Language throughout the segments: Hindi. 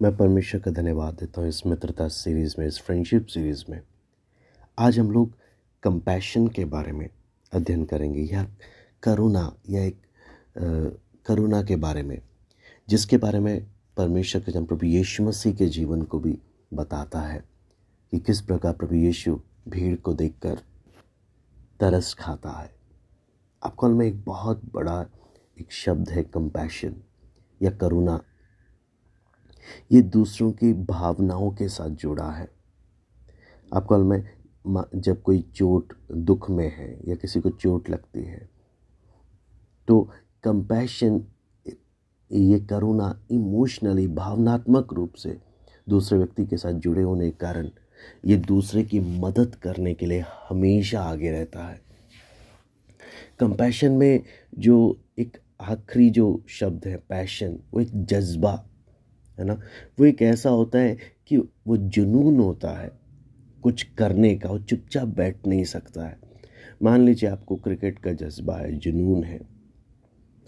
मैं परमेश्वर का धन्यवाद देता हूँ इस मित्रता सीरीज़ में, इस फ्रेंडशिप सीरीज़ में। आज हम लोग कंपैशन के बारे में अध्ययन करेंगे, या करुणा, या एक करुणा के बारे में, जिसके बारे में परमेश्वर के जन प्रभु यीशु मसीह के जीवन को भी बताता है कि किस प्रकार प्रभु यीशु भीड़ को देखकर तरस खाता है। आपको में एक बहुत बड़ा एक शब्द है कंपैशन या करुणा। ये दूसरों की भावनाओं के साथ जुड़ा है। आपको में जब कोई चोट दुख में है या किसी को चोट लगती है तो कंपैशन ये करुणा इमोशनली भावनात्मक रूप से दूसरे व्यक्ति के साथ जुड़े होने के कारण ये दूसरे की मदद करने के लिए हमेशा आगे रहता है। कंपैशन में जो एक आखिरी जो शब्द है पैशन वो एक जज्बा है ना? वो एक ऐसा होता है कि वो जुनून होता है, कुछ करने का, वो चुपचाप बैठ नहीं सकता है। मान लीजिए आपको क्रिकेट का जज्बा है, जुनून है,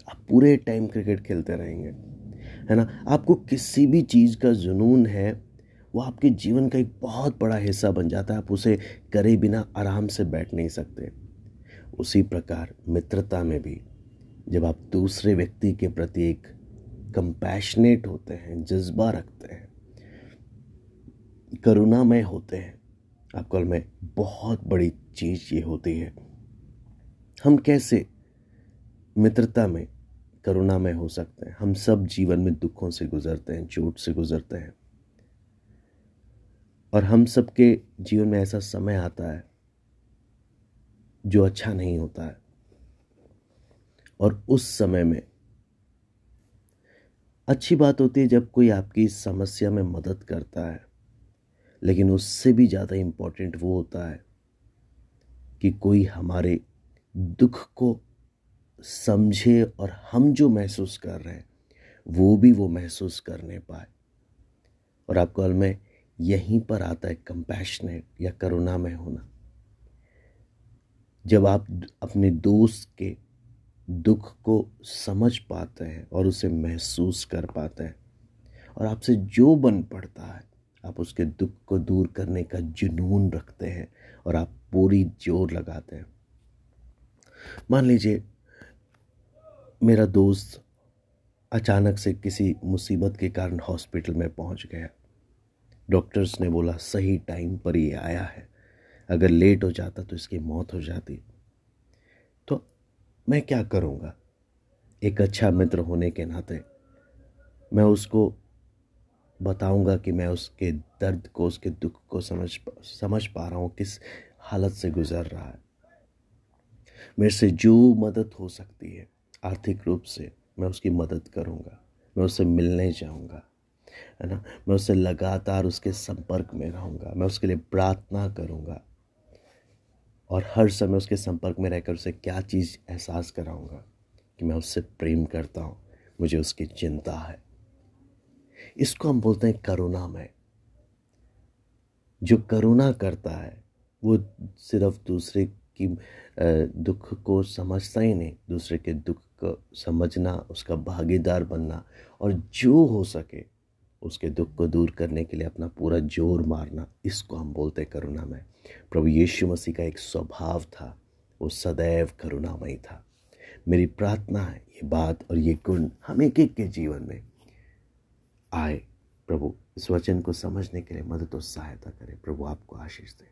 आप पूरे टाइम क्रिकेट खेलते रहेंगे, है ना? आपको किसी भी चीज़ का जुनून है, वो आपके जीवन का एक बहुत बड़ा हिस्सा बन जाता है, आप उसे करे बिना आराम से बैठ नहीं सकते। उसी प्रकार मित्रता में भी, जब आप दूसरे व्यक्ति के प्रति एक कंपैशनेट होते हैं, जज्बा रखते हैं, करुणामय होते हैं। आपको में बहुत बड़ी चीज़ ये होती है। हम कैसे मित्रता में, करुणामय हो सकते हैं? हम सब जीवन में दुखों से गुजरते हैं, चोट से गुजरते हैं। और हम सबके जीवन में ऐसा समय आता है, जो अच्छा नहीं होता है। और उस समय में अच्छी बात होती है जब कोई आपकी समस्या में मदद करता है। लेकिन उससे भी ज़्यादा इम्पोर्टेंट वो होता है कि कोई हमारे दुख को समझे और हम जो महसूस कर रहे हैं, वो भी वो महसूस करने पाए। और आपको में यहीं पर आता है कंपैशनेट या करुणा में होना। जब आप अपने दोस्त के दुख को समझ पाते हैं और उसे महसूस कर पाते हैं। और आपसे जो बन पड़ता है, आप उसके दुख को दूर करने का जुनून रखते हैं और आप पूरी ज़ोर लगाते हैं। मान लीजिए, मेरा दोस्त अचानक से किसी मुसीबत के कारण हॉस्पिटल में पहुँच गया। डॉक्टर्स ने बोला, सही टाइम पर ये आया है। अगर लेट हो जाता तो इसकी मौत हो जाती। मैं क्या करूँगा? एक अच्छा मित्र होने के नाते मैं उसको बताऊँगा कि मैं उसके दर्द को, उसके दुख को समझ समझ पा रहा हूँ, किस हालत से गुज़र रहा है। मेरे से जो मदद हो सकती है, आर्थिक रूप से मैं उसकी मदद करूँगा, मैं उससे मिलने जाऊँगा, है ना? मैं उससे लगातार उसके संपर्क में रहूँगा, मैं उसके लिए प्रार्थना करूँगा। और हर समय उसके संपर्क में रहकर उसे क्या चीज़ एहसास कराऊँगा कि मैं उससे प्रेम करता हूँ, मुझे उसकी चिंता है। इसको हम बोलते हैं करुणा में जो करुणा करता है, वो सिर्फ़ दूसरे की दुख को समझता ही नहीं, दूसरे के दुख को समझना, उसका भागीदार बनना और जो हो सके उसके दुख को दूर करने के लिए अपना पूरा ज़ोर मारना, इसको हम बोलते करुणा में प्रभु यीशु मसीह का एक स्वभाव था, वो सदैव करुणामय था। मेरी प्रार्थना है, ये बात और ये गुण हम एक एक के जीवन में आए। प्रभु, इस वचन को समझने के लिए मदद और सहायता करें। प्रभु, आपको आशीष दें।